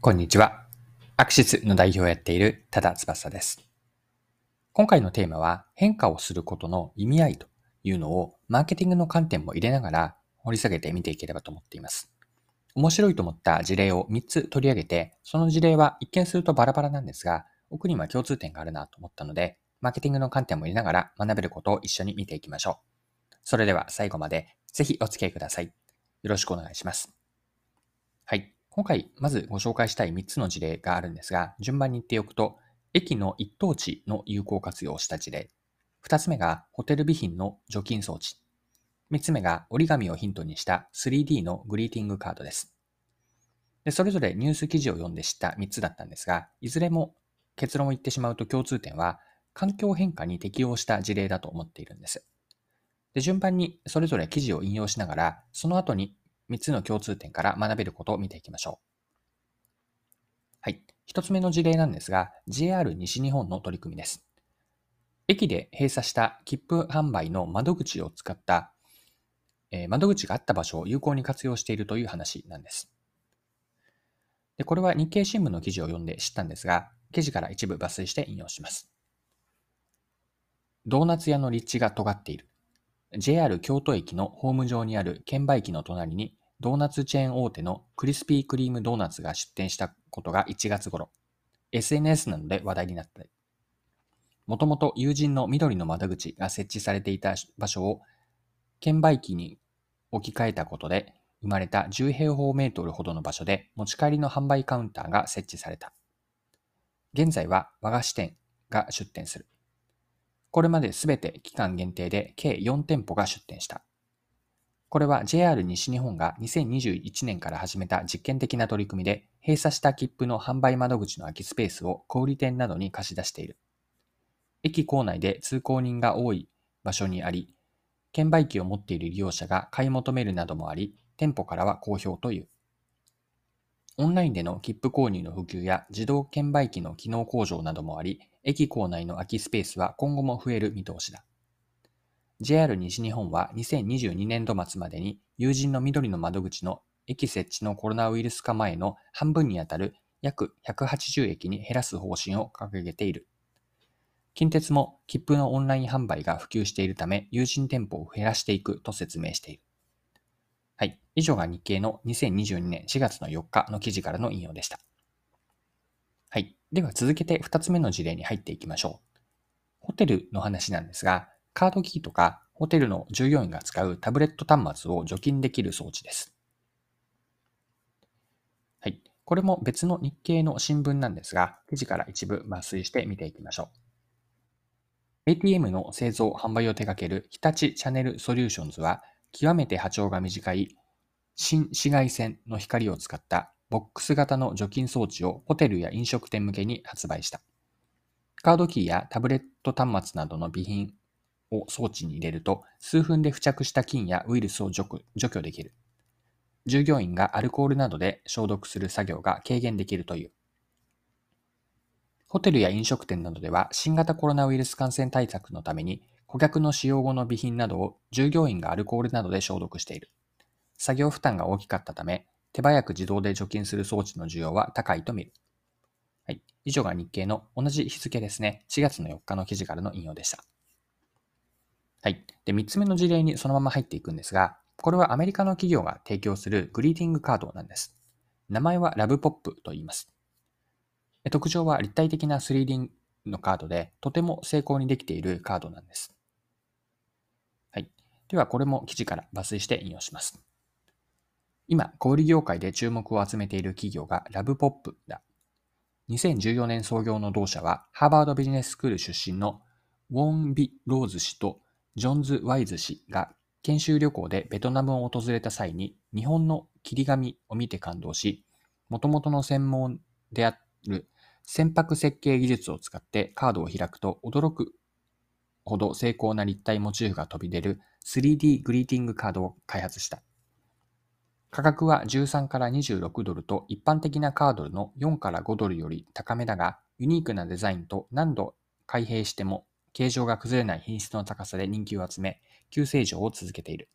こんにちは。アクシスの代表をやっている多田翼です。今回のテーマは変化をすることの意味合いというのをマーケティングの観点も入れながら掘り下げて見ていければと思っています。面白いと思った事例を3つ取り上げて、その事例は一見するとバラバラなんですが、奥には共通点があるなと思ったので、マーケティングの観点も入れながら学べることを一緒に見ていきましょう。それでは最後までぜひお付き合いください。よろしくお願いします。今回、まずご紹介したい3つの事例があるんですが、順番に言っておくと、駅の一等地の有効活用した事例。2つ目が、ホテル備品の除菌装置。3つ目が、折り紙をヒントにした 3D のグリーティングカードです。でそれぞれニュース記事を読んで知った3つだったんですが、いずれも結論を言ってしまうと共通点は、環境変化に適応した事例だと思っているんです。で順番にそれぞれ記事を引用しながら、その後に3つの共通点から学べることを見ていきましょう。はい。1つ目の事例なんですが、JR 西日本の取り組みです。駅で閉鎖した切符販売の窓口を使った、えー、窓口があった場所を有効に活用しているという話なんです。でこれは日経新聞の記事を読んで知ったんですが、記事から一部抜粋して引用します。ドーナツ屋の立地が尖っている。JR 京都駅のホーム上にある券売機の隣にドーナツチェーン大手のクリスピークリームドーナツが出店したことが1月頃、SNS などで話題になった。もともと友人の緑の窓口が設置されていた場所を券売機に置き換えたことで生まれた10平方メートルほどの場所で持ち帰りの販売カウンターが設置された。現在は和菓子店が出店する。これまで全て期間限定で計4店舗が出店した。これは JR 西日本が2021年から始めた実験的な取り組みで、閉鎖した切符の販売窓口の空きスペースを小売店などに貸し出している。駅構内で通行人が多い場所にあり、券売機を持っている利用者が買い求めるなどもあり、店舗からは好評という。オンラインでの切符購入の普及や自動券売機の機能向上などもあり、駅構内の空きスペースは今後も増える見通しだ。JR 西日本は2022年度末までに友人の緑の窓口の駅設置のコロナウイルス化前の半分にあたる約180駅に減らす方針を掲げている。近鉄も切符のオンライン販売が普及しているため友人店舗を減らしていくと説明している。はい。以上が日経の2022年4月の4日の記事からの引用でした。では続けて2つ目の事例に入っていきましょう。ホテルの話なんですが、カードキーとかホテルの従業員が使うタブレット端末を除菌できる装置です。はい。これも別の日経の新聞なんですが、記事から一部抜粋して見ていきましょう。ATM の製造・販売を手掛ける日立チャネルソリューションズは、極めて波長が短い新紫外線の光を使ったボックス型の除菌装置をホテルや飲食店向けに発売した。カードキーやタブレット端末などの備品を装置に入れると、数分で付着した菌やウイルスを除去できる。従業員がアルコールなどで消毒する作業が軽減できるという。ホテルや飲食店などでは新型コロナウイルス感染対策のために顧客の使用後の備品などを従業員がアルコールなどで消毒している。作業負担が大きかったため、手早く自動で除菌する装置の需要は高いと見る。はい。以上が日経の同じ日付ですね。4月の4日の記事からの引用でした。はい。で、3つ目の事例にそのまま入っていくんですが、これはアメリカの企業が提供するグリーティングカードなんです。名前はラブポップと言います。特徴は立体的な 3D のカードで、とても精巧にできているカードなんです。はい。では、これも記事から抜粋して引用します。今、小売業界で注目を集めている企業がラブポップだ。2014年創業の同社は、ハーバードビジネススクール出身のウォン・ビ・ローズ氏とジョンズ・ワイズ氏が研修旅行でベトナムを訪れた際に日本の切り紙を見て感動し、元々の専門である船舶設計技術を使ってカードを開くと驚くほど精巧な立体モチーフが飛び出る 3D グリーティングカードを開発した。価格は13から26ドルと一般的なカードルの4から5ドルより高めだが、ユニークなデザインと何度開閉しても形状が崩れない品質の高さで人気を集め、急成長を続けている。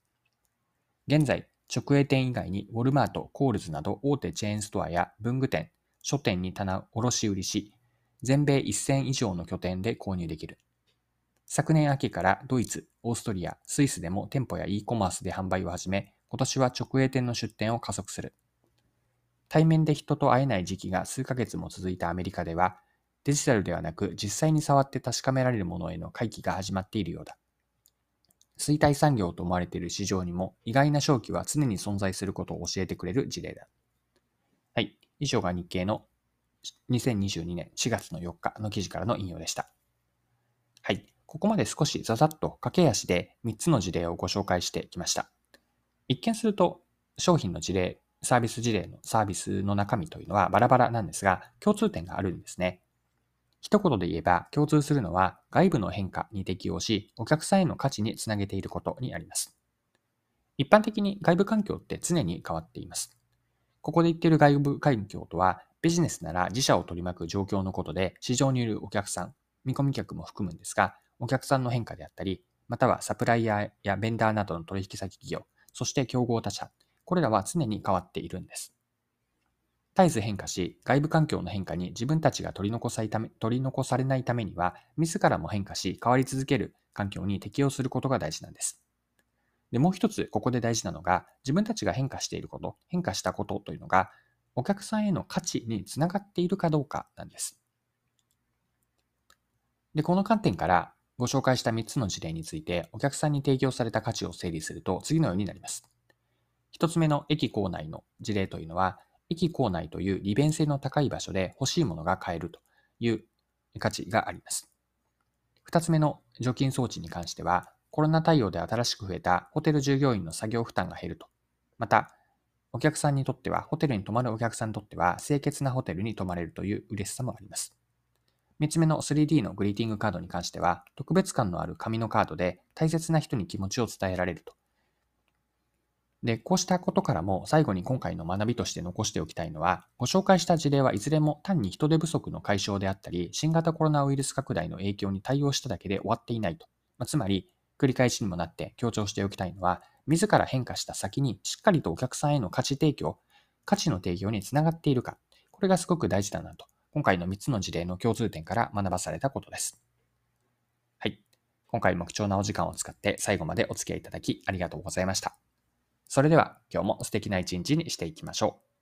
現在、直営店以外にウォルマート、コールズなど大手チェーンストアや文具店、書店に棚卸売りし、全米1000以上の拠点で購入できる。昨年秋からドイツ、オーストリア、スイスでも店舗や e コマースで販売を始め、今年は直営店の出店を加速する。対面で人と会えない時期が数ヶ月も続いたアメリカでは、デジタルではなく実際に触って確かめられるものへの回帰が始まっているようだ。衰退産業と思われている市場にも意外な商機は常に存在することを教えてくれる事例だ。はい。以上が日経の2022年4月の4日の記事からの引用でした。はい。ここまで少しざざっと駆け足で3つの事例をご紹介してきました。一見すると商品の事例、サービス事例のサービスの中身というのはバラバラなんですが、共通点があるんですね。一言で言えば、共通するのは外部の変化に適応し、お客さんへの価値につなげていることにあります。一般的に外部環境って常に変わっています。ここで言っている外部環境とは、ビジネスなら自社を取り巻く状況のことで、市場にいるお客さん、見込み客も含むんですが、お客さんの変化であったり、またはサプライヤーやベンダーなどの取引先企業、そして競合他社、これらは常に変わっているんです。絶えず変化し、外部環境の変化に自分たちが取り残さため取り残されないためには、自らも変化し、変わり続ける環境に適応することが大事なんです。で、もう一つ、ここで大事なのが、自分たちが変化していること、変化したことというのが、お客さんへの価値につながっているかどうかなんです。で、この観点からご紹介した3つの事例について、お客さんに提供された価値を整理すると次のようになります。1つ目の駅構内の事例というのは、駅構内という利便性の高い場所で欲しいものが買えるという価値があります。二つ目の除菌装置に関しては、コロナ対応で新しく増えたホテル従業員の作業負担が減ると。また、お客さんにとっては、ホテルに泊まるお客さんにとっては、清潔なホテルに泊まれるという嬉しさもあります。三つ目の 3D のグリーティングカードに関しては、特別感のある紙のカードで大切な人に気持ちを伝えられると。で、こうしたことからも最後に今回の学びとして残しておきたいのは、ご紹介した事例はいずれも単に人手不足の解消であったり、新型コロナウイルス拡大の影響に対応しただけで終わっていないと。まあ、つまり、繰り返しにもなって強調しておきたいのは、自ら変化した先にしっかりとお客さんへの価値提供、価値の提供につながっているか。これがすごく大事だなと。今回の3つの事例の共通点から学ばされたことです。はい。今回も貴重なお時間を使って最後までお付き合いいただきありがとうございました。それでは今日も素敵な一日にしていきましょう。